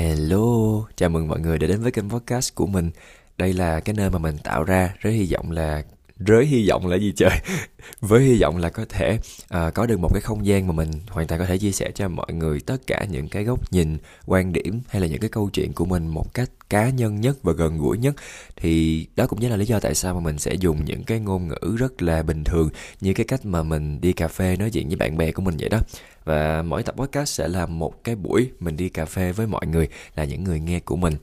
Hello, chào mừng mọi người đã đến với kênh podcast của mình. Đây là cái nơi mà mình tạo ra rất hy vọng là rới hy vọng là gì trời? Với hy vọng là có thể uh, có được một cái không gian mà mình hoàn toàn có thể chia sẻ cho mọi người tất cả những cái góc nhìn quan điểm hay là những cái câu chuyện của mình một cách cá nhân nhất và gần gũi nhất. Thì đó cũng chính là lý do tại sao mà mình sẽ dùng những cái ngôn ngữ rất là bình thường như cái cách mà mình đi cà phê nói chuyện với bạn bè của mình vậy đó. Và mỗi tập podcast sẽ là một cái buổi mình đi cà phê với mọi người là những người nghe của mình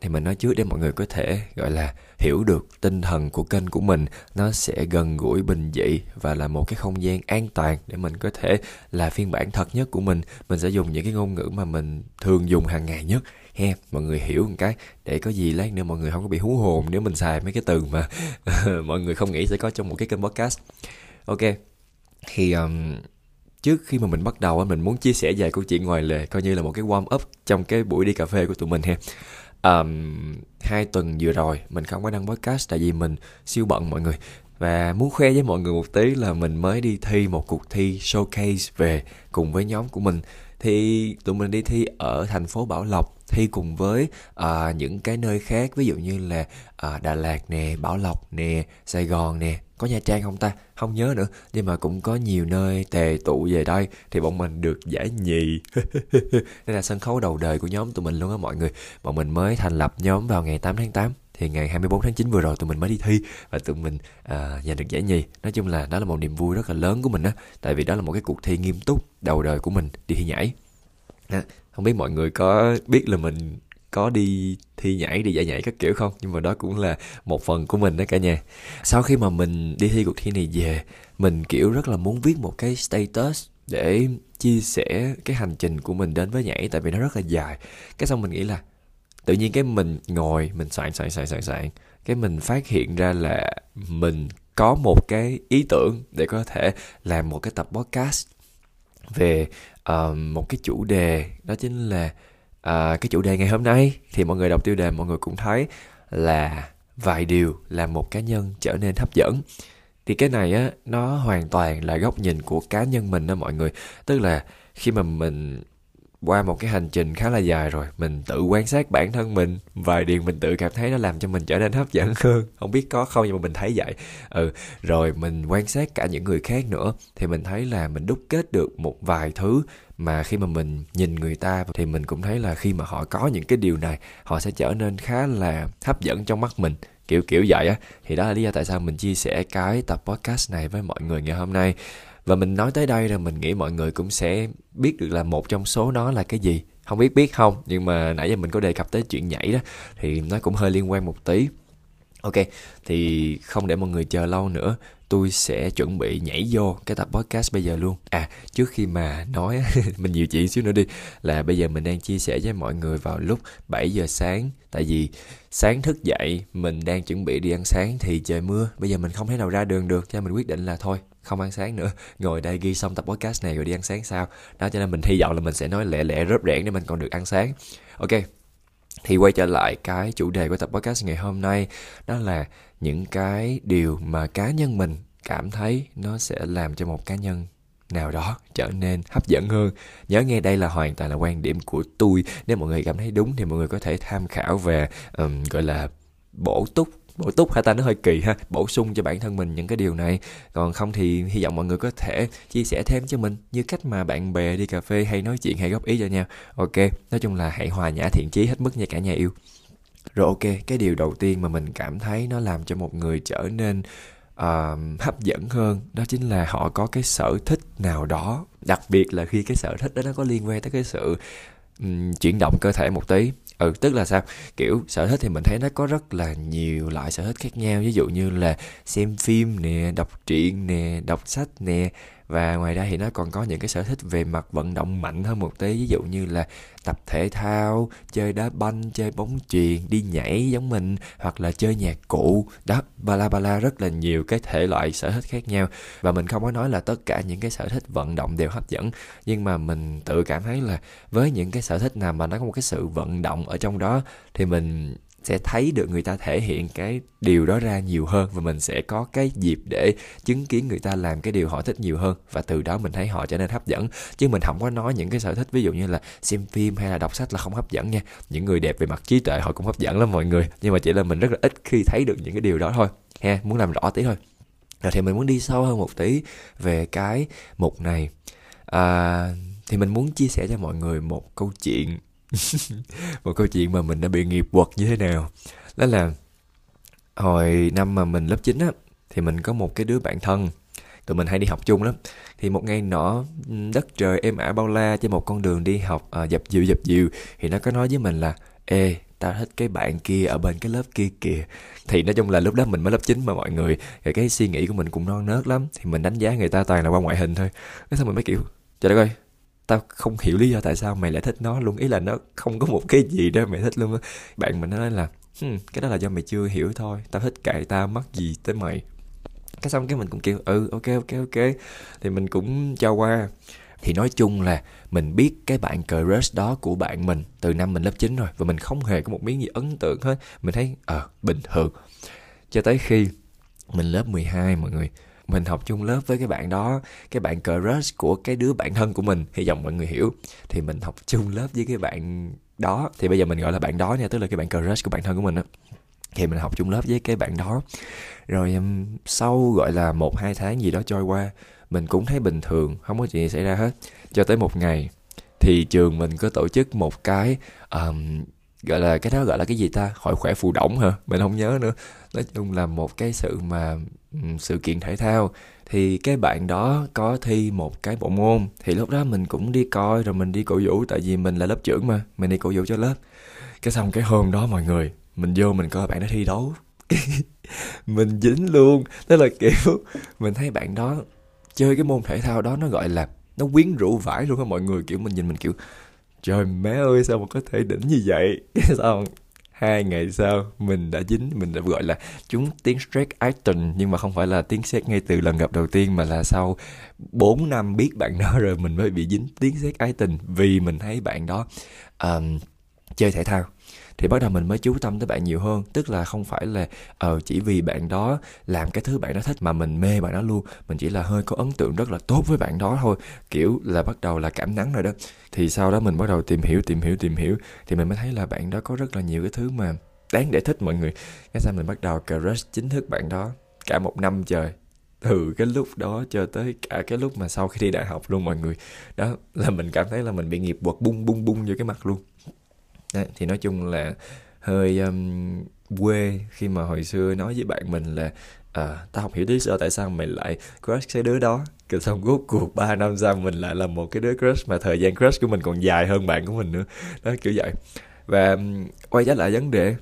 thì mình nói trước để mọi người có thể gọi là hiểu được tinh thần của kênh của mình. Nó sẽ gần gũi bình dị và là một cái không gian an toàn để mình có thể là phiên bản thật nhất của mình. Mình sẽ dùng những cái ngôn ngữ mà mình thường dùng hàng ngày nhất. He mọi người hiểu một cái. Để có gì lát nữa mọi người không có bị hú hồn nếu mình xài mấy cái từ mà mọi người không nghĩ sẽ có trong một cái kênh podcast. Ok thì um, trước khi mà mình bắt đầu mình muốn chia sẻ vài câu chuyện ngoài lề coi như là một cái warm up trong cái buổi đi cà phê của tụi mình ha um, hai tuần vừa rồi mình không có đăng podcast tại vì mình siêu bận mọi người. Và muốn khoe với mọi người một tí là mình mới đi thi một cuộc thi showcase về cùng với nhóm của mình. Thì tụi mình đi thi ở thành phố Bảo Lộc thi cùng với uh, những cái nơi khác. Ví dụ như là uh, Đà Lạt nè, Bảo Lộc nè, Sài Gòn nè, có Nha Trang không ta? Không nhớ nữa, nhưng mà cũng có nhiều nơi tề tụ về đây thì bọn mình được giải nhì. Đây là sân khấu đầu đời của nhóm tụi mình luôn á mọi người. Bọn mình mới thành lập nhóm vào ngày 8 tháng 8 thì ngày 24 tháng 9 vừa rồi tụi mình mới đi thi và tụi mình à, giành được giải nhì nói chung là đó là một niềm vui rất là lớn của mình á tại vì đó là một cái cuộc thi nghiêm túc đầu đời của mình đi thi nhảy à, không biết mọi người có biết là mình có đi thi nhảy đi giải nhảy các kiểu không? Nhưng mà đó cũng là một phần của mình đó cả nhà. Sau khi mà mình đi thi cuộc thi này về mình kiểu rất là muốn viết một cái status để chia sẻ cái hành trình của mình đến với nhảy tại vì nó rất là dài. Cái xong mình nghĩ là tự nhiên cái mình ngồi mình soạn soạn soạn soạn soạn cái mình phát hiện ra là mình có một cái ý tưởng để có thể làm một cái tập podcast về uh, một cái chủ đề đó chính là uh, cái chủ đề ngày hôm nay thì mọi người đọc tiêu đề mọi người cũng thấy là vài điều làm một cá nhân trở nên hấp dẫn. Thì cái này á nó hoàn toàn là góc nhìn của cá nhân mình đó mọi người. Tức là khi mà mình qua một cái hành trình khá là dài rồi mình tự quan sát bản thân mình vài điều mình tự cảm thấy nó làm cho mình trở nên hấp dẫn hơn. Không biết có không nhưng mà mình thấy vậy. Ừ rồi mình quan sát cả những người khác nữa thì mình thấy là mình đúc kết được một vài thứ mà khi mà mình nhìn người ta thì mình cũng thấy là khi mà họ có những cái điều này, họ sẽ trở nên khá là hấp dẫn trong mắt mình. Kiểu kiểu vậy á. Thì đó là lý do tại sao mình chia sẻ cái tập podcast này với mọi người ngày hôm nay. Và mình nói tới đây rồi mình nghĩ mọi người cũng sẽ biết được là một trong số nó là cái gì. Không biết biết không? Nhưng mà nãy giờ mình có đề cập tới chuyện nhảy đó, thì nó cũng hơi liên quan một tí ok, thì không để mọi người chờ lâu nữa, tôi sẽ chuẩn bị nhảy vô cái tập podcast bây giờ luôn. À trước khi mà nói, mình nhiều chuyện xíu nữa đi, là bây giờ mình đang chia sẻ với mọi người vào lúc 7 giờ sáng. Tại vì sáng thức dậy, mình đang chuẩn bị đi ăn sáng thì trời mưa. Bây giờ mình không thể nào ra đường được, cho nên mình quyết định là thôi, không ăn sáng nữa. Ngồi đây ghi xong tập podcast này rồi đi ăn sáng sao. Đó, cho nên mình hy vọng là mình sẽ nói lẹ lẹ, rớp rẽn để mình còn được ăn sáng. Ok thì quay trở lại cái chủ đề của tập podcast ngày hôm nay đó là những cái điều mà cá nhân mình cảm thấy nó sẽ làm cho một cá nhân nào đó trở nên hấp dẫn hơn. Nhớ nghe đây là hoàn toàn là quan điểm của tôi. Nếu mọi người cảm thấy đúng thì mọi người có thể tham khảo về um, gọi là bổ túc bổ túc hay ta? Nó hơi kỳ ha. Bổ sung cho bản thân mình những cái điều này. Còn không thì hy vọng mọi người có thể chia sẻ thêm cho mình như cách mà bạn bè đi cà phê hay nói chuyện hay góp ý cho nhau. Ok nói chung là hãy hòa nhã thiện chí hết mức nha cả nhà yêu. Rồi ok cái điều đầu tiên mà mình cảm thấy nó làm cho một người trở nên uh, hấp dẫn hơn đó chính là họ có cái sở thích nào đó. Đặc biệt là khi cái sở thích đó nó có liên quan tới cái sự um, chuyển động cơ thể một tí ừ tức là sao? Kiểu, sở thích thì mình thấy nó có rất là nhiều loại sở thích khác nhau. Ví dụ như là xem phim nè, đọc truyện nè, đọc sách nè và ngoài ra thì nó còn có những cái sở thích về mặt vận động mạnh hơn một tí. Ví dụ như là tập thể thao, chơi đá banh, chơi bóng chuyền, đi nhảy giống mình, hoặc là chơi nhạc cụ. Đó, ba la ba la rất là nhiều cái thể loại sở thích khác nhau. Và mình không có nói là tất cả những cái sở thích vận động đều hấp dẫn. Nhưng mà mình tự cảm thấy là với những cái sở thích nào mà nó có một cái sự vận động ở trong đó, thì mình sẽ thấy được người ta thể hiện cái điều đó ra nhiều hơn và mình sẽ có cái dịp để chứng kiến người ta làm cái điều họ thích nhiều hơn. Và từ đó mình thấy họ trở nên hấp dẫn. Chứ mình không có nói những cái sở thích ví dụ như là xem phim hay là đọc sách là không hấp dẫn nha. Những người đẹp về mặt trí tuệ họ cũng hấp dẫn lắm mọi người. Nhưng mà chỉ là mình rất là ít khi thấy được những cái điều đó thôi. Ha muốn làm rõ tí thôi. Rồi thì mình muốn đi sâu hơn một tí về cái mục này. À, thì mình muốn chia sẻ cho mọi người một câu chuyện một câu chuyện mà mình đã bị nghiệp quật như thế nào. Đó là hồi năm mà mình lớp 9 á thì mình có một cái đứa bạn thân tụi mình hay đi học chung lắm. Thì một ngày nọ đất trời êm ả bao la trên một con đường đi học à, dập dìu dập dìu thì nó có nói với mình là ê tao thích cái bạn kia ở bên cái lớp kia kìa. Thì nói chung là lúc đó mình mới lớp 9 mà mọi người thì cái suy nghĩ của mình cũng non nớt lắm. Thì mình đánh giá người ta toàn là qua ngoại hình thôi. Cái sao mình mới kiểu trời đất ơi tao không hiểu lý do tại sao mày lại thích nó luôn. Ý là nó không có một cái gì đó mày thích luôn á. Bạn mình nói là hmm, cái đó là do mày chưa hiểu thôi. Tao thích kệ tao mắc gì tới mày. Cái xong cái mình cũng kêu ừ ok ok ok. Thì mình cũng cho qua. Thì nói chung là mình biết cái bạn crush đó của bạn mình từ năm mình lớp 9 rồi và mình không hề có một miếng gì ấn tượng hết. Mình thấy ờ à, bình thường. Cho tới khi mình lớp 12 mọi người mình học chung lớp với cái bạn đó cái bạn crush của cái đứa bạn thân của mình hy vọng mọi người hiểu. Thì mình học chung lớp với cái bạn đó. Thì bây giờ mình gọi là bạn đó nha tức là cái bạn crush của bạn thân của mình á. Thì mình học chung lớp với cái bạn đó. Rồi um, sau gọi là một hai tháng gì đó trôi qua mình cũng thấy bình thường không có chuyện gì xảy ra hết. Cho tới một ngày thì trường mình có tổ chức một cái um, gọi là cái đó gọi là cái gì ta? Hội khỏe phù động hả? Mình không nhớ nữa. Nói chung là một cái sự mà sự kiện thể thao. Thì cái bạn đó có thi một cái bộ môn. Thì lúc đó mình cũng đi coi rồi mình đi cổ vũ, tại vì mình là lớp trưởng mà, mình đi cổ vũ cho lớp. Cái xong cái hôm đó mọi người, mình vô mình coi bạn đó thi đấu. Mình dính luôn. Tức là, kiểu, mình thấy bạn đó chơi cái môn thể thao đó nó gọi là, nó quyến rũ vãi luôn á mọi người. Kiểu mình nhìn mình kiểu, trời má ơi, sao mà có thể đỉnh như vậy? Cái xong hai ngày sau mình đã dính mình đã gọi là chúng tiếng stress item nhưng mà không phải là tiếng xét ngay từ lần gặp đầu tiên mà là sau 4 năm biết bạn đó rồi mình mới bị dính tiếng xét item vì mình thấy bạn đó um, chơi thể thao thì bắt đầu mình mới chú tâm tới bạn nhiều hơn. Tức là không phải là ờ uh, chỉ vì bạn đó làm cái thứ bạn đó thích mà mình mê bạn đó luôn. Mình chỉ là hơi có ấn tượng rất là tốt với bạn đó thôi. Kiểu là bắt đầu là cảm nắng rồi đó. Thì sau đó mình bắt đầu tìm hiểu tìm hiểu tìm hiểu. Thì mình mới thấy là bạn đó có rất là nhiều cái thứ mà đáng để thích mọi người. Cái sao mình bắt đầu crush chính thức bạn đó cả một năm trời. Từ cái lúc đó cho tới cả cái lúc mà sau khi đi đại học luôn mọi người. Đó là mình cảm thấy là mình bị nghiệp quật bung bung bung vô cái mặt luôn. Đấy, thì nói chung là hơi um, quê khi mà hồi xưa nói với bạn mình là à, tao không hiểu lý do tại sao mày lại crush cái đứa đó. Rồi xong rốt cuộc 3 năm sau mình lại là một cái đứa crush mà thời gian crush của mình còn dài hơn bạn của mình nữa. Đó kiểu vậy. Và um, quay trở lại vấn đề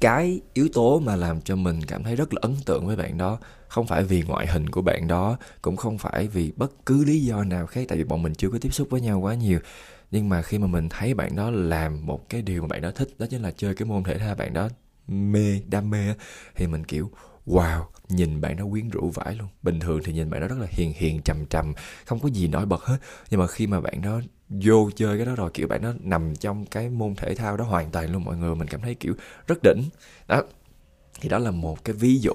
cái yếu tố mà làm cho mình cảm thấy rất là ấn tượng với bạn đó không phải vì ngoại hình của bạn đó cũng không phải vì bất cứ lý do nào khác tại vì bọn mình chưa có tiếp xúc với nhau quá nhiều nhưng mà khi mà mình thấy bạn đó làm một cái điều mà bạn đó thích, đó chính là chơi cái môn thể thao bạn đó mê, đam mê thì mình, kiểu, wow, nhìn bạn đó quyến rũ vãi luôn. Bình thường thì nhìn bạn đó rất là hiền hiền, trầm trầm, không có gì nổi bật hết. Nhưng mà khi mà bạn đó vô chơi cái đó rồi, kiểu, bạn nó nằm trong cái môn thể thao đó hoàn toàn luôn, mọi người mình cảm thấy, kiểu, rất đỉnh. Đó thì đó là một cái ví dụ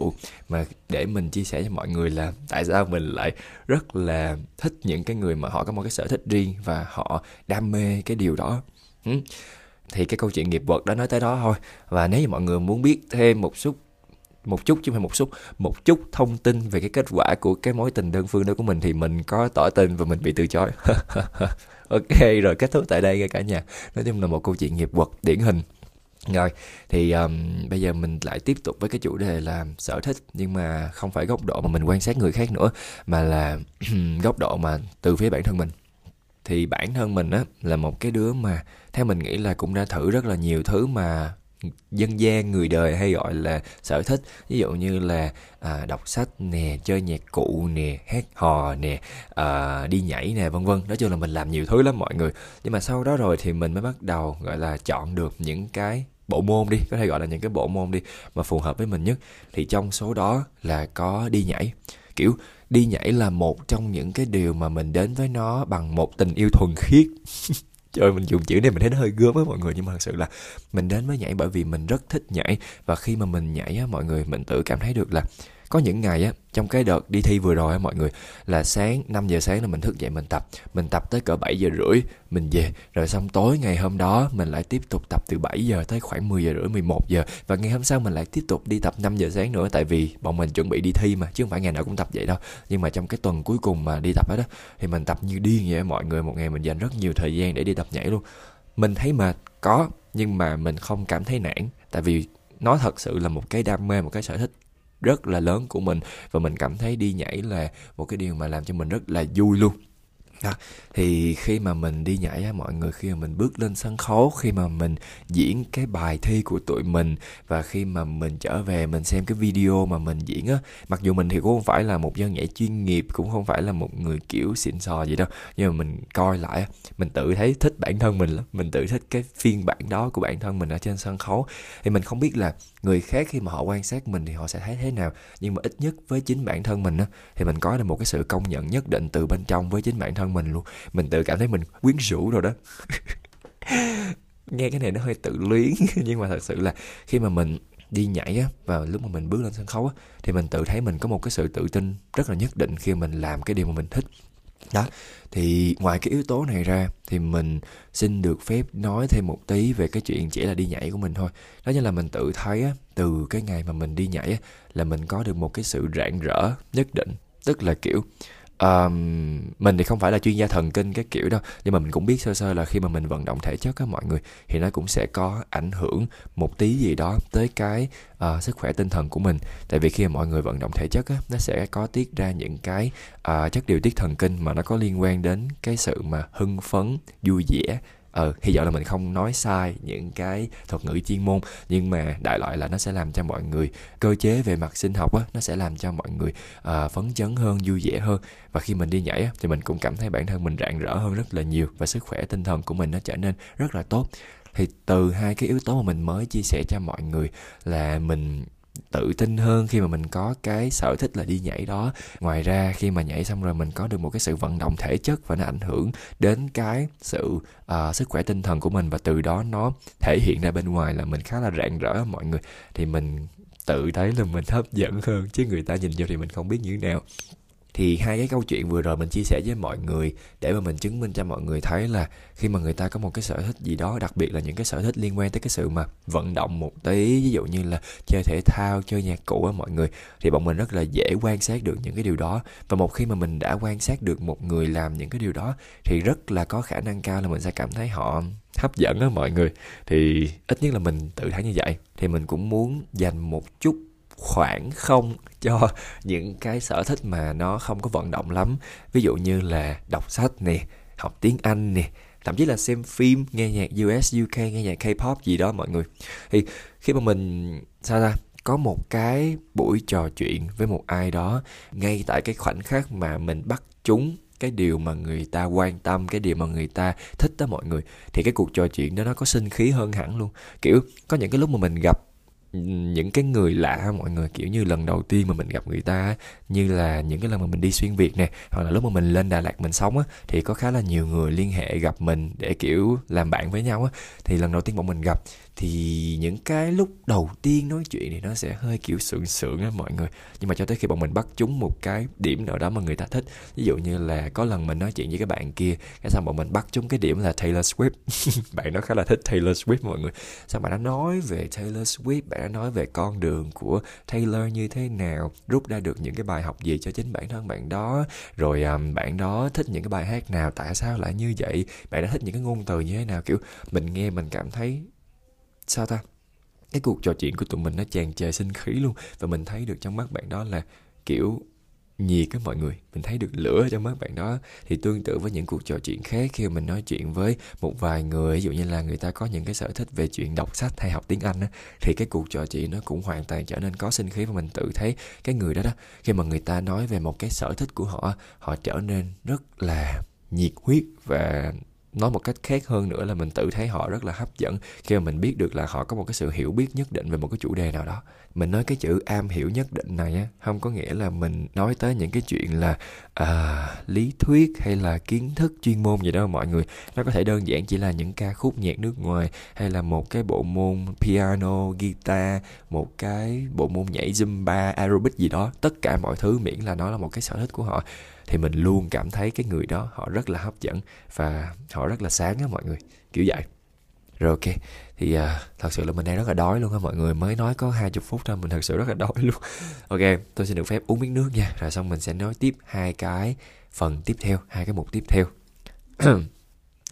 mà để mình chia sẻ cho mọi người là tại sao mình lại rất là thích những cái người mà họ có một cái sở thích riêng và họ đam mê cái điều đó. Thì cái câu chuyện nghiệp vật đó nói tới đó thôi. Và nếu như mọi người muốn biết thêm một chút một chút chứ không phải một chút một chút thông tin về cái kết quả của cái mối tình đơn phương đó của mình thì mình có tỏ tình và mình bị từ chối. Ok, rồi kết thúc tại đây cả nhà. Nói chung là một câu chuyện nghiệp vật điển hình rồi thì um, bây giờ mình lại tiếp tục với cái chủ đề là sở thích nhưng mà không phải góc độ mà mình quan sát người khác nữa mà là góc độ mà từ phía bản thân mình. Thì bản thân mình á là một cái đứa mà theo mình nghĩ là cũng đã thử rất là nhiều thứ mà dân gian người đời hay gọi là sở thích. Ví dụ như là à, đọc sách nè chơi nhạc cụ nè hát hò nè à, đi nhảy nè vân vân. Nói chung là mình làm nhiều thứ lắm mọi người. Nhưng mà sau đó rồi thì mình mới bắt đầu gọi là chọn được những cái bộ môn đi có thể gọi là những cái bộ môn đi mà phù hợp với mình nhất. Thì trong số đó là có đi nhảy. Kiểu đi nhảy là một trong những cái điều mà mình đến với nó bằng một tình yêu thuần khiết. trời mình dùng chữ này mình thấy nó hơi gớm với mọi người. Nhưng mà thật sự là mình đến với nhảy bởi vì mình rất thích nhảy. Và khi mà mình nhảy á, mọi người mình tự cảm thấy được là có những ngày á trong cái đợt đi thi vừa rồi á mọi người là sáng 5 giờ sáng là mình thức dậy mình tập. Mình tập tới cỡ 7 giờ rưỡi mình về. Rồi xong tối ngày hôm đó mình lại tiếp tục tập từ 7 giờ tới khoảng 10 giờ rưỡi 11 giờ. Và ngày hôm sau mình lại tiếp tục đi tập 5 giờ sáng nữa tại vì bọn mình chuẩn bị đi thi mà chứ không phải ngày nào cũng tập vậy đâu. Nhưng mà trong cái tuần cuối cùng mà đi tập đó, đó thì mình tập như điên vậy mọi người. Một ngày mình dành rất nhiều thời gian để đi tập nhảy luôn. Mình thấy mệt có nhưng mà mình không cảm thấy nản. Tại vì nó thật sự là một cái đam mê một cái sở thích rất là lớn của mình. Và mình cảm thấy đi nhảy là một cái điều mà làm cho mình rất là vui luôn đó. thì khi mà mình đi nhảy á, mọi người khi mà mình bước lên sân khấu, khi mà mình diễn cái bài thi của tụi mình và khi mà mình trở về mình xem cái video mà mình diễn á, mặc dù mình thì cũng không phải là một dân nhảy chuyên nghiệp, cũng không phải là một người kiểu xịn sò gì đâu, nhưng mà mình coi lại mình tự thấy thích bản thân mình lắm, mình tự thích cái phiên bản đó của bản thân mình ở trên sân khấu thì mình không biết là người khác khi mà họ quan sát mình thì họ sẽ thấy thế nào, nhưng mà ít nhất với chính bản thân mình á, thì mình có được một cái sự công nhận nhất định từ bên trong với chính bản thân mình luôn. Mình tự cảm thấy mình quyến rũ rồi đó. Nghe cái này nó hơi tự luyến, nhưng mà thật sự là khi mà mình đi nhảy á, và lúc mà mình bước lên sân khấu á, thì mình tự thấy mình có một cái sự tự tin rất là nhất định khi mình làm cái điều mà mình thích. Đó, thì ngoài cái yếu tố này ra, thì mình xin được phép nói thêm một tí về cái chuyện chỉ là đi nhảy của mình thôi. Đó như là mình tự thấy á, từ cái ngày mà mình đi nhảy á, là mình có được một cái sự rạng rỡ nhất định. Tức là, kiểu um, mình thì không phải là chuyên gia thần kinh cái kiểu đâu nhưng mà mình cũng biết sơ sơ là khi mà mình vận động thể chất á mọi người thì nó cũng sẽ có ảnh hưởng một tí gì đó tới cái uh, sức khỏe tinh thần của mình. Tại vì khi mà mọi người vận động thể chất á nó sẽ có tiết ra những cái uh, chất điều tiết thần kinh mà nó có liên quan đến cái sự mà hưng phấn vui vẻ ờ hy vọng là mình không nói sai những cái thuật ngữ chuyên môn nhưng mà đại loại là nó sẽ làm cho mọi người cơ chế về mặt sinh học á nó sẽ làm cho mọi người à, phấn chấn hơn vui vẻ hơn. Và khi mình đi nhảy á thì mình cũng cảm thấy bản thân mình rạng rỡ hơn rất là nhiều và sức khỏe tinh thần của mình nó trở nên rất là tốt. Thì từ hai cái yếu tố mà mình mới chia sẻ cho mọi người là mình tự tin hơn khi mà mình có cái sở thích là đi nhảy đó. Ngoài ra khi mà nhảy xong rồi mình có được một cái sự vận động thể chất và nó ảnh hưởng đến cái sự uh, sức khỏe tinh thần của mình và từ đó nó thể hiện ra bên ngoài là mình khá là rạng rỡ mọi người. Thì mình tự thấy là mình hấp dẫn hơn chứ người ta nhìn vô thì mình không biết như thế nào thì hai cái câu chuyện vừa rồi mình chia sẻ với mọi người để mà mình chứng minh cho mọi người thấy là khi mà người ta có một cái sở thích gì đó, đặc biệt là những cái sở thích liên quan tới cái sự mà vận động một tí, ví dụ như là chơi thể thao, chơi nhạc cụ á mọi người, thì bọn mình rất là dễ quan sát được những cái điều đó. Và một khi mà mình đã quan sát được một người làm những cái điều đó, thì rất là có khả năng cao là mình sẽ cảm thấy họ hấp dẫn á mọi người. Thì ít nhất là mình tự thấy như vậy. Thì mình cũng muốn dành một chút khoảng không cho những cái sở thích mà nó không có vận động lắm. Ví dụ như là đọc sách nè, học tiếng anh nè, thậm chí là xem phim, nghe nhạc US UK nghe nhạc K-pop gì đó mọi người. Thì khi mà mình, sao ra có một cái buổi trò chuyện với một ai đó, ngay tại cái khoảnh khắc mà mình bắt chúng cái điều mà người ta quan tâm, cái điều mà người ta thích đó mọi người, thì cái cuộc trò chuyện đó nó có sinh khí hơn hẳn luôn. Kiểu, có những cái lúc mà mình gặp những cái người lạ, mọi người, kiểu như, lần đầu tiên mà mình gặp người ta như là những cái lần mà mình đi xuyên việt nè, hoặc là lúc mà mình lên đà lạt mình sống á, thì có khá là nhiều người liên hệ gặp mình để, kiểu, làm bạn với nhau á. Thì lần đầu tiên bọn mình gặp thì những cái lúc đầu tiên nói chuyện thì nó sẽ hơi kiểu sượng sượng á mọi người. Nhưng mà cho tới khi bọn mình bắt chúng một cái điểm nào đó mà người ta thích ví dụ như là có lần mình nói chuyện với các bạn kia cái xong bọn mình bắt chúng cái điểm là Taylor Swift. Bạn nó khá là thích Taylor Swift mọi người. Xong bạn nó nói về Taylor Swift bạn đã nói về con đường của Taylor như thế nào rút ra được những cái bài học gì cho chính bản thân bạn đó rồi um, bạn đó thích những cái bài hát nào tại sao lại như vậy bạn đã thích những cái ngôn từ như thế nào kiểu mình nghe mình cảm thấy sao ta? Cái cuộc trò chuyện của tụi mình nó tràn trề sinh khí luôn. Và mình thấy được trong mắt bạn đó là, kiểu, nhiệt á mọi người. Mình thấy được lửa trong mắt bạn đó. Thì tương tự với những cuộc trò chuyện khác, khi mình nói chuyện với một vài người, ví dụ như là người ta có những cái sở thích về chuyện đọc sách hay học tiếng anh á, thì cái cuộc trò chuyện nó cũng hoàn toàn trở nên có sinh khí và mình tự thấy cái người đó đó, khi mà người ta nói về một cái sở thích của họ họ trở nên rất là nhiệt huyết và nói một cách khác hơn nữa là mình tự thấy họ rất là hấp dẫn khi mà mình biết được là họ có một cái sự hiểu biết nhất định về một cái chủ đề nào đó. Mình nói cái chữ am hiểu nhất định này á không có nghĩa là mình nói tới những cái chuyện là à, lý thuyết hay là kiến thức chuyên môn gì đó mọi người. Nó có thể đơn giản chỉ là những ca khúc nhạc nước ngoài hay là một cái bộ môn piano guitar một cái bộ môn nhảy zumba aerobic gì đó. Tất cả mọi thứ miễn là nó là một cái sở thích của họ thì mình luôn cảm thấy cái người đó họ rất là hấp dẫn và họ rất là sáng á mọi người kiểu vậy. Rồi ok thì uh, thật sự là mình đang rất là đói luôn á mọi người mới nói có hai chục phút thôi mình thật sự rất là đói luôn. Ok tôi xin được phép uống miếng nước nha rồi xong mình sẽ nói tiếp hai cái phần tiếp theo hai cái mục tiếp theo.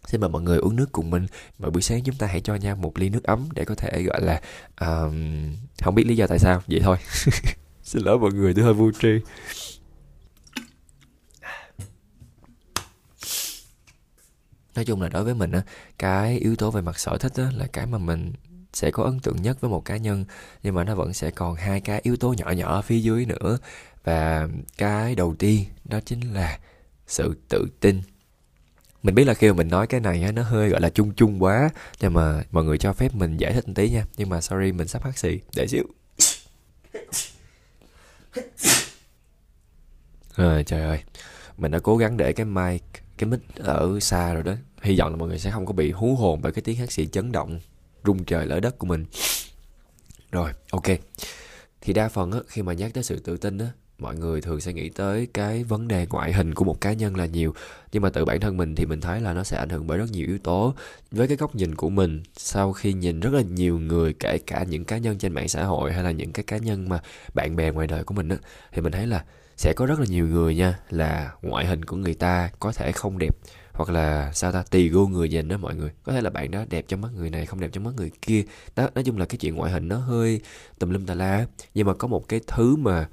Xin mời mọi người uống nước cùng mình mỗi buổi sáng chúng ta hãy cho nhau một ly nước ấm để có thể gọi là um, không biết lý do tại sao vậy thôi. Xin lỗi mọi người tôi hơi vô tri. Nói chung là đối với mình á, cái yếu tố về mặt sở thích á là cái mà mình sẽ có ấn tượng nhất với một cá nhân, nhưng mà nó vẫn sẽ còn hai cái yếu tố nhỏ nhỏ ở phía dưới nữa. Và cái đầu tiên đó chính là sự tự tin. Mình biết là khi mà mình nói cái này á, nó hơi gọi là chung chung quá, nhưng mà mọi người cho phép mình giải thích một tí nha. Nhưng mà sorry, mình sắp hắt xì. Để xíu. Rồi trời ơi. Mình đã cố gắng để cái mic cái mic ở xa rồi đó hy vọng là mọi người sẽ không có bị hú hồn bởi cái tiếng hát sĩ chấn động, rung trời lỡ đất của mình. Rồi, ok. Thì đa phần á, khi mà nhắc tới sự tự tin á, mọi người thường sẽ nghĩ tới cái vấn đề ngoại hình của một cá nhân là nhiều. Nhưng mà tự bản thân mình thì mình thấy là nó sẽ ảnh hưởng bởi rất nhiều yếu tố. Với cái góc nhìn của mình, sau khi nhìn rất là nhiều người, kể cả những cá nhân trên mạng xã hội hay là những cái cá nhân mà bạn bè ngoài đời của mình á, thì mình thấy là sẽ có rất là nhiều người nha, là ngoại hình của người ta có thể không đẹp hoặc là sao ta, tùy gu người nhìn đó mọi người. Có thể là bạn đó đẹp trong mắt người này, không đẹp trong mắt người kia. Đó, nói chung là cái chuyện ngoại hình nó hơi tùm lum tà la nhưng mà có một cái thứ mà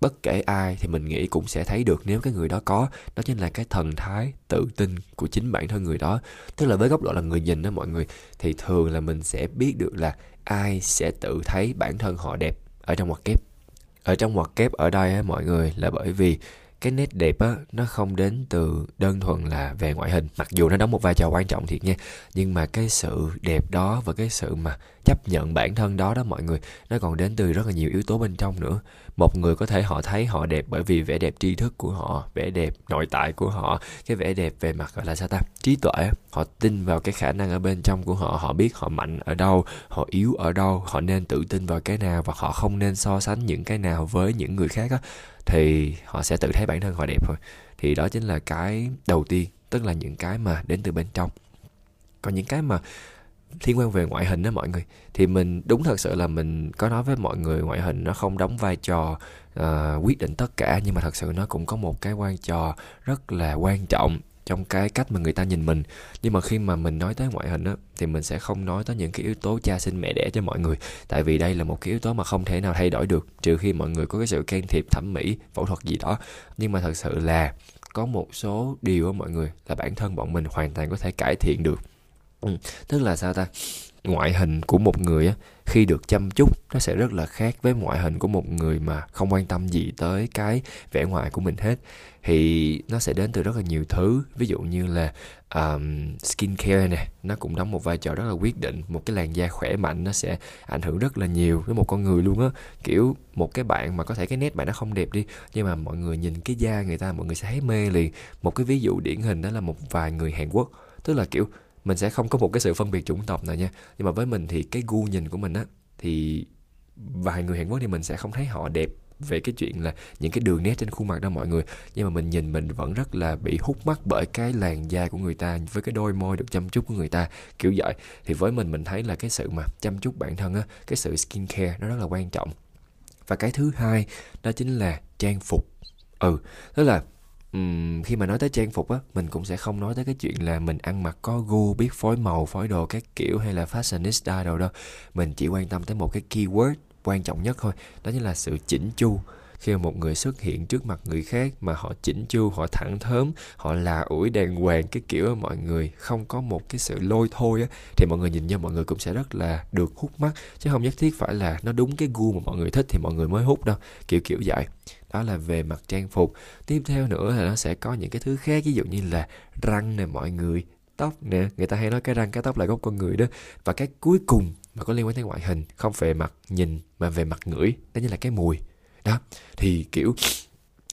bất kể ai thì mình nghĩ cũng sẽ thấy được nếu cái người đó có. Đó chính là cái thần thái tự tin của chính bản thân người đó. Tức là với góc độ là người nhìn đó mọi người, thì thường là mình sẽ biết được là ai sẽ tự thấy bản thân họ đẹp ở trong ngoặc kép. Ở trong ngoặc kép ở đây á mọi người, là bởi vì cái nét đẹp á, nó không đến từ đơn thuần là về ngoại hình. Mặc dù nó đóng một vai trò quan trọng thiệt nha, nhưng mà cái sự đẹp đó và cái sự mà chấp nhận bản thân đó đó mọi người, nó còn đến từ rất là nhiều yếu tố bên trong nữa. Một người có thể họ thấy họ đẹp bởi vì vẻ đẹp tri thức của họ, vẻ đẹp nội tại của họ, cái vẻ đẹp về mặt, gọi là sao ta, trí tuệ họ tin vào cái khả năng ở bên trong của họ họ biết họ mạnh ở đâu, họ yếu ở đâu, họ nên tự tin vào cái nào và họ không nên so sánh những cái nào với những người khác á thì họ sẽ tự thấy bản thân họ đẹp thôi. Thì đó chính là cái đầu tiên tức là những cái mà đến từ bên trong. Còn những cái mà liên quan về ngoại hình đó mọi người thì mình đúng thật sự là mình có nói với mọi người ngoại hình nó không đóng vai trò uh, quyết định tất cả nhưng mà thật sự nó cũng có một cái vai trò rất là quan trọng trong cái cách mà người ta nhìn mình. Nhưng mà khi mà mình nói tới ngoại hình á, thì mình sẽ không nói tới những cái yếu tố cha sinh mẹ đẻ cho mọi người. Tại vì đây là một cái yếu tố mà không thể nào thay đổi được, trừ khi mọi người có cái sự can thiệp thẩm mỹ, phẫu thuật gì đó. Nhưng mà thật sự là có một số điều á mọi người, là bản thân bọn mình hoàn toàn có thể cải thiện được. Ừ. tức là sao ta? Ngoại hình của một người á khi được chăm chút nó sẽ rất là khác với ngoại hình của một người mà không quan tâm gì tới cái vẻ ngoài của mình hết. Thì nó sẽ đến từ rất là nhiều thứ ví dụ như là um, skin care nè nó cũng đóng một vai trò rất là quyết định một cái làn da khỏe mạnh nó sẽ ảnh hưởng rất là nhiều với một con người luôn á. Kiểu một cái bạn mà có thể cái nét bạn nó không đẹp đi nhưng mà mọi người nhìn cái da người ta mọi người sẽ thấy mê liền. Một cái ví dụ điển hình đó là một vài người Hàn Quốc tức là kiểu mình sẽ không có một cái sự phân biệt chủng tộc nào nha. Nhưng mà với mình thì cái gu nhìn của mình á, thì vài người Hàn Quốc thì mình sẽ không thấy họ đẹp về cái chuyện là những cái đường nét trên khuôn mặt đó mọi người. Nhưng mà mình nhìn mình vẫn rất là bị hút mắt bởi cái làn da của người ta, với cái đôi môi được chăm chút của người ta, kiểu vậy. Thì với mình mình thấy là cái sự mà chăm chút bản thân á, cái sự skin care nó rất là quan trọng. Và cái thứ hai, đó chính là trang phục. Ừ tức là um, khi mà nói tới trang phục á mình cũng sẽ không nói tới cái chuyện là mình ăn mặc có gu biết phối màu phối đồ các kiểu hay là fashionista đâu đâu. Mình chỉ quan tâm tới một cái keyword quan trọng nhất thôi đó chính là sự chỉnh chu khi một người xuất hiện trước mặt người khác mà họ chỉnh chu, họ thẳng thớm, họ là ủi đàng hoàng, cái kiểu mọi người không có một cái sự lôi thôi á, thì mọi người nhìn nhau mọi người cũng sẽ rất là được hút mắt. Chứ không nhất thiết phải là nó đúng cái gu mà mọi người thích thì mọi người mới hút đâu. Kiểu kiểu vậy. Đó là về mặt trang phục. Tiếp theo nữa là nó sẽ có những cái thứ khác, ví dụ như là răng nè, mọi người, tóc nè. Người ta hay nói cái răng, cái tóc là gốc con người đó. Và cái cuối cùng mà có liên quan tới ngoại hình, không về mặt nhìn mà về mặt ngửi, đó như là cái mùi đó, thì, kiểu,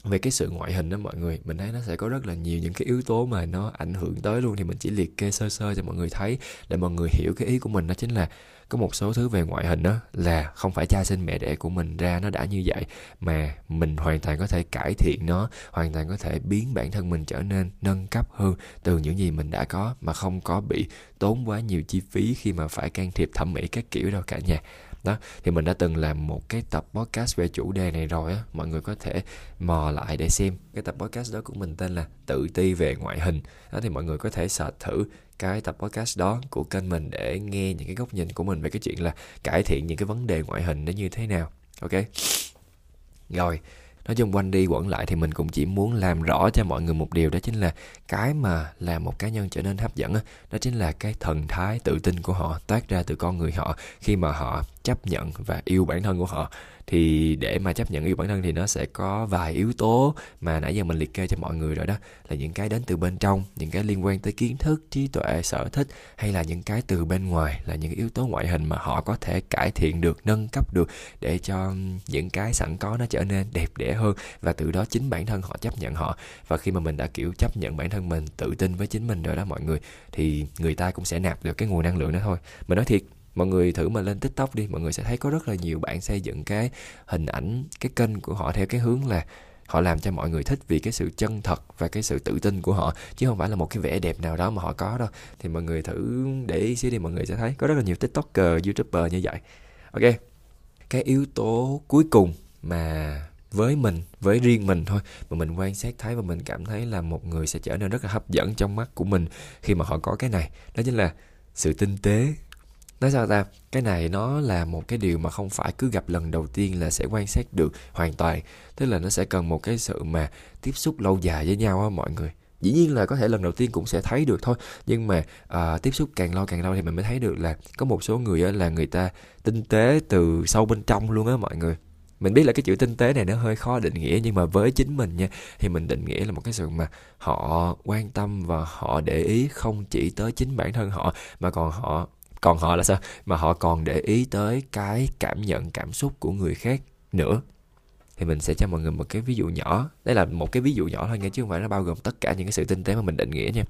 về cái sự ngoại hình đó mọi người, mình thấy nó sẽ có rất là nhiều những cái yếu tố mà nó ảnh hưởng tới luôn. Thì mình chỉ liệt kê sơ sơ cho mọi người thấy, để mọi người hiểu cái ý của mình. Đó chính là có một số thứ về ngoại hình đó là không phải cha sinh mẹ đẻ của mình ra nó đã như vậy, mà mình hoàn toàn có thể cải thiện nó, hoàn toàn có thể biến bản thân mình trở nên nâng cấp hơn từ những gì mình đã có, mà không có bị tốn quá nhiều chi phí khi mà phải can thiệp thẩm mỹ các kiểu đâu cả nhà đó thì mình đã từng làm một cái tập podcast về chủ đề này rồi á. Mọi người có thể mò lại để xem. Cái tập podcast đó của mình tên là tự ti về ngoại hình. Đó thì mọi người có thể search thử cái tập podcast đó của kênh mình để nghe những cái góc nhìn của mình về cái chuyện là cải thiện những cái vấn đề ngoại hình nó như thế nào. Ok? Rồi nói chung quanh đi quẩn lại thì mình cũng chỉ muốn làm rõ cho mọi người một điều đó chính là cái mà làm một cá nhân trở nên hấp dẫn đó, đó chính là cái thần thái tự tin của họ toát ra từ con người họ khi mà họ chấp nhận và yêu bản thân của họ, thì để mà chấp nhận yêu bản thân thì nó sẽ có vài yếu tố mà nãy giờ mình liệt kê cho mọi người rồi đó. Là những cái đến từ bên trong, những cái liên quan tới kiến thức, trí tuệ, sở thích, hay là những cái từ bên ngoài, là những yếu tố ngoại hình mà họ có thể cải thiện được, nâng cấp được để cho những cái sẵn có nó trở nên đẹp đẽ hơn. Và từ đó chính bản thân họ chấp nhận họ. Và khi mà mình đã, kiểu, chấp nhận bản thân mình, tự tin với chính mình rồi đó mọi người, thì người ta cũng sẽ nạp được cái nguồn năng lượng đó thôi. Mình nói thiệt mọi người thử mà lên tiktok đi. Mọi người sẽ thấy có rất là nhiều bạn xây dựng cái hình ảnh, cái kênh của họ theo cái hướng là họ làm cho mọi người thích vì cái sự chân thật và cái sự tự tin của họ, chứ không phải là một cái vẻ đẹp nào đó mà họ có đâu. Thì mọi người thử để ý xíu đi, mọi người sẽ thấy có rất là nhiều tiktoker, youtuber như vậy. Ok, cái yếu tố cuối cùng mà với mình, với riêng mình thôi, mà mình quan sát thấy và mình cảm thấy là một người sẽ trở nên rất là hấp dẫn trong mắt của mình khi mà họ có cái này, đó chính là sự tinh tế nói sao ta? Cái này nó là một cái điều mà không phải cứ gặp lần đầu tiên là sẽ quan sát được hoàn toàn. Tức là nó sẽ cần một cái sự mà tiếp xúc lâu dài với nhau á mọi người. Dĩ nhiên là có thể lần đầu tiên cũng sẽ thấy được thôi. Nhưng mà à, tiếp xúc càng lâu càng lâu thì mình mới thấy được là có một số người á, là người ta tinh tế từ sâu bên trong luôn á mọi người. Mình biết là cái chữ tinh tế này nó hơi khó định nghĩa nhưng mà với chính mình nha thì mình định nghĩa là một cái sự mà họ quan tâm và họ để ý không chỉ tới chính bản thân họ mà còn họ còn họ là sao? Mà họ còn để ý tới cái cảm nhận cảm xúc của người khác nữa. Thì mình sẽ cho mọi người một cái ví dụ nhỏ. Đây là một cái ví dụ nhỏ thôi nghe chứ không phải nó bao gồm tất cả những cái sự tinh tế mà mình định nghĩa nha.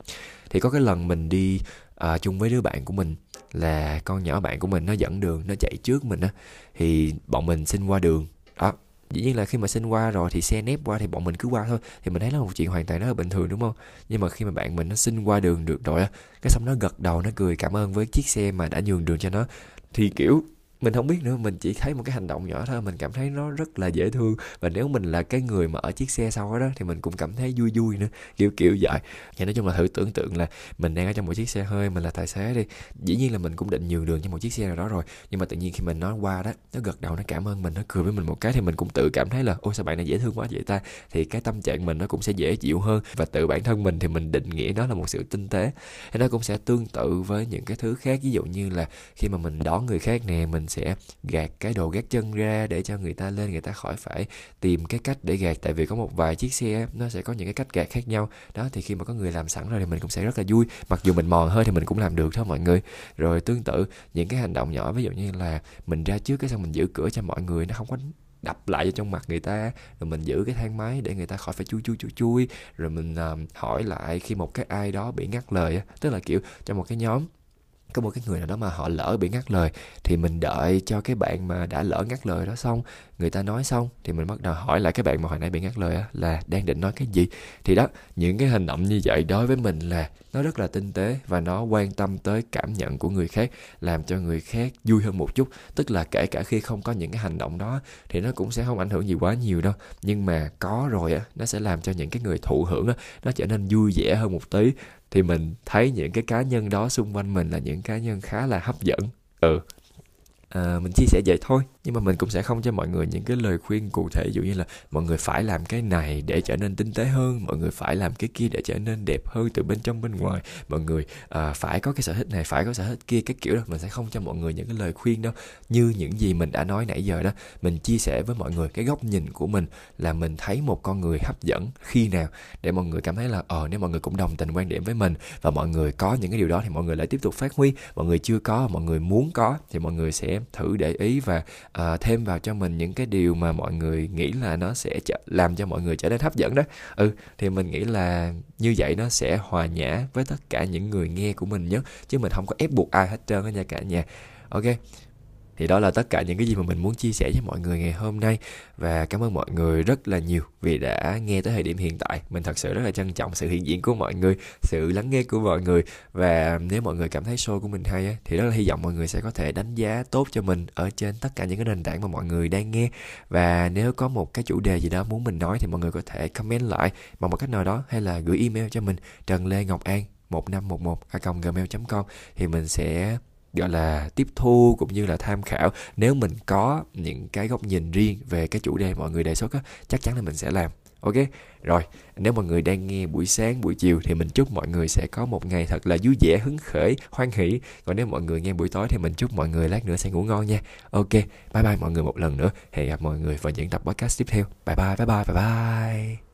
Thì có cái lần mình đi à, chung với đứa bạn của mình là con nhỏ bạn của mình nó dẫn đường nó chạy trước mình á. Thì bọn mình xin qua đường. Đó dĩ nhiên là khi mà xin qua rồi thì xe nép qua thì bọn mình cứ qua thôi. Thì mình thấy là một chuyện hoàn toàn nó là bình thường, đúng không? Nhưng mà khi mà bạn mình nó xin qua đường được rồi á, cái xong nó gật đầu, nó cười cảm ơn với chiếc xe mà đã nhường đường cho nó. Thì, kiểu mình không biết nữa, mình chỉ thấy một cái hành động nhỏ thôi, mình cảm thấy nó rất là dễ thương. Và nếu mình là cái người mà ở chiếc xe sau đó, thì mình cũng cảm thấy vui vui nữa, kiểu kiểu vậy. Thì nói chung là thử tưởng tượng là mình đang ở trong một chiếc xe hơi, mình là tài xế đi, dĩ nhiên là mình cũng định nhường đường cho một chiếc xe nào đó rồi. Nhưng mà tự nhiên khi mình nói qua đó, nó gật đầu, nó cảm ơn mình, nó cười với mình một cái thì mình cũng tự cảm thấy là, ôi, sao bạn này dễ thương quá vậy ta? Thì cái tâm trạng mình nó cũng sẽ dễ chịu hơn. Và tự bản thân mình thì mình định nghĩa nó là một sự tinh tế. Thì nó cũng sẽ tương tự với những cái thứ khác. Ví dụ như là khi mà mình đón người khác nè, mình sẽ gạt cái đồ gác chân ra để cho người ta lên người ta khỏi phải tìm cái cách để gạt. Tại vì có một vài chiếc xe nó sẽ có những cái cách gạt khác nhau. Đó thì khi mà có người làm sẵn rồi thì mình cũng sẽ rất là vui. Mặc dù mình mòn hơi thì mình cũng làm được thôi mọi người. Rồi tương tự những cái hành động nhỏ ví dụ như là mình ra trước cái xong mình giữ cửa cho mọi người nó không có đập lại trong mặt người ta. Rồi mình giữ cái thang máy để người ta khỏi phải chui chui chui chui. Rồi mình uh, hỏi lại khi một cái ai đó bị ngắt lời á tức là kiểu trong một cái nhóm có một cái người nào đó mà họ lỡ bị ngắt lời, thì mình đợi cho cái bạn mà đã lỡ ngắt lời đó xong, người ta nói xong, thì mình bắt đầu hỏi lại cái bạn mà hồi nãy bị ngắt lời á, là đang định nói cái gì. Thì đó, những cái hành động như vậy đối với mình là nó rất là tinh tế và nó quan tâm tới cảm nhận của người khác, làm cho người khác vui hơn một chút. Tức là kể cả khi không có những cái hành động đó, thì nó cũng sẽ không ảnh hưởng gì quá nhiều đâu. Nhưng mà có rồi á, nó sẽ làm cho những cái người thụ hưởng á, nó trở nên vui vẻ hơn một tí thì mình thấy những cái cá nhân đó xung quanh mình là những cá nhân khá là hấp dẫn. Ừ à, mình chia sẻ vậy thôi nhưng mà mình cũng sẽ không cho mọi người những cái lời khuyên cụ thể ví dụ như là mọi người phải làm cái này để trở nên tinh tế hơn mọi người phải làm cái kia để trở nên đẹp hơn từ bên trong bên ngoài mọi người à, phải có cái sở thích này phải có sở thích kia cái kiểu đó mình sẽ không cho mọi người những cái lời khuyên đâu như những gì mình đã nói nãy giờ đó mình chia sẻ với mọi người cái góc nhìn của mình là mình thấy một con người hấp dẫn khi nào để mọi người cảm thấy là ờ nếu mọi người cũng đồng tình quan điểm với mình và mọi người có những cái điều đó thì mọi người lại tiếp tục phát huy mọi người chưa có mọi người muốn có thì mọi người sẽ thử để ý và uh, thêm vào cho mình những cái điều mà mọi người nghĩ là nó sẽ làm cho mọi người trở nên hấp dẫn đó. Ừ thì mình nghĩ là như vậy nó sẽ hòa nhã với tất cả những người nghe của mình nhé chứ mình không có ép buộc ai hết trơn á nha cả nhà. Ok thì đó là tất cả những cái gì mà mình muốn chia sẻ với mọi người ngày hôm nay. Và cảm ơn mọi người rất là nhiều vì đã nghe tới thời điểm hiện tại. Mình thật sự rất là trân trọng sự hiện diện của mọi người sự lắng nghe của mọi người. Và nếu mọi người cảm thấy show của mình hay á, thì rất là hy vọng mọi người sẽ có thể đánh giá tốt cho mình ở trên tất cả những cái nền tảng mà mọi người đang nghe. Và nếu có một cái chủ đề gì đó muốn mình nói thì mọi người có thể comment lại bằng một cách nào đó hay là gửi email cho mình. Trần lê ngọc an 1511 gmail.com thì mình sẽ gọi là tiếp thu cũng như là tham khảo. Nếu mình có những cái góc nhìn riêng về cái chủ đề mọi người đề xuất á, chắc chắn là mình sẽ làm. Ok? Rồi, nếu mọi người đang nghe buổi sáng, buổi chiều thì mình chúc mọi người sẽ có một ngày thật là vui vẻ, hứng khởi, hoan hỷ. Còn nếu mọi người nghe buổi tối thì mình chúc mọi người lát nữa sẽ ngủ ngon nha. Ok, bye bye mọi người một lần nữa. Hẹn gặp mọi người vào những tập podcast tiếp theo. Bye bye bye bye bye bye.